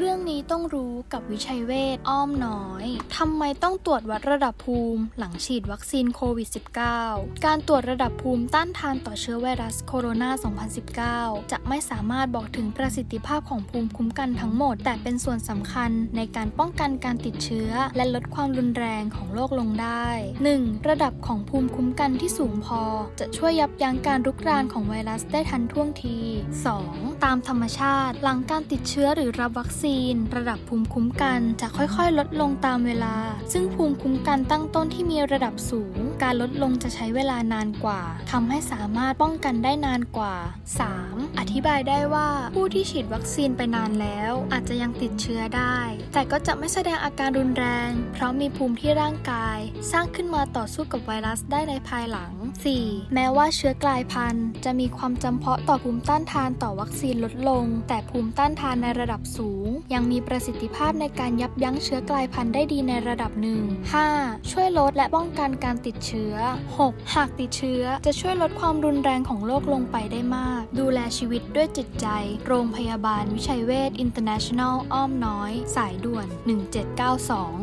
เรื่องนี้ต้องรู้กับวิชัยเวทอ้อมน้อย ทำไมต้องตรวจวัดระดับภูมิ หลังฉีดวัคซีนโควิด -19 การตรวจระดับภูมิต้านทานต่อเชื้อไวรัสโคโรนา 2019 จะไม่สามารถบอกถึงประสิทธิภาพของภูมิคุ้มกันทั้งหมด แต่เป็นส่วนสำคัญในการป้องกันการติดเชื้อ และลดความรุนแรงของโรคลงได้ 1. ระดับของภูมิคุ้มกันที่สูงพอ จะช่วยยับยั้งการรุกรานของไวรัสได้ทันท่วงที 2. ตามธรรมชาติ หลังการติดเชื้อหรือรับวัคซีนระดับภูมิคุ้มกันจะค่อยๆ ลดลงตามเวลา ซึ่งภูมิคุ้มกันตั้งต้นที่มีระดับสูง การลดลงจะใช้เวลานานกว่าทำให้สามารถป้องกันได้นานกว่า 3. อธิบายได้ว่าผู้ที่ฉีดวัคซีนไปนานแล้ว อาจจะยังติดเชื้อได้ แต่ก็จะไม่แสดงอาการรุนแรง เพราะมีภูมิที่ร่างกาย สร้างขึ้นมาต่อสู้กับไวรัสได้ในภายหลัง 4. แม้ว่าเชื้อกลายพันธุ์ จะมีความจำเพาะต่อภูมิต้านทานต่อวัคซีนลดลง แต่ภูมิต้านทานในระดับสูงยังมีประสิทธิภาพในการยับยั้งเชื้อกลายพันธุ์ได้ดีในระดับหนึ่ง 5. ช่วยลดและป้องกันการติดเชื้อ 6. หากติดเชื้อจะช่วยลดความรุนแรงของโรคลงไปได้มาก ดูแลชีวิตด้วยจิตใจ โรงพยาบาลวิชัยเวชอินเตอร์เนชั่นแนลอ้อมน้อย สายด่วน 1792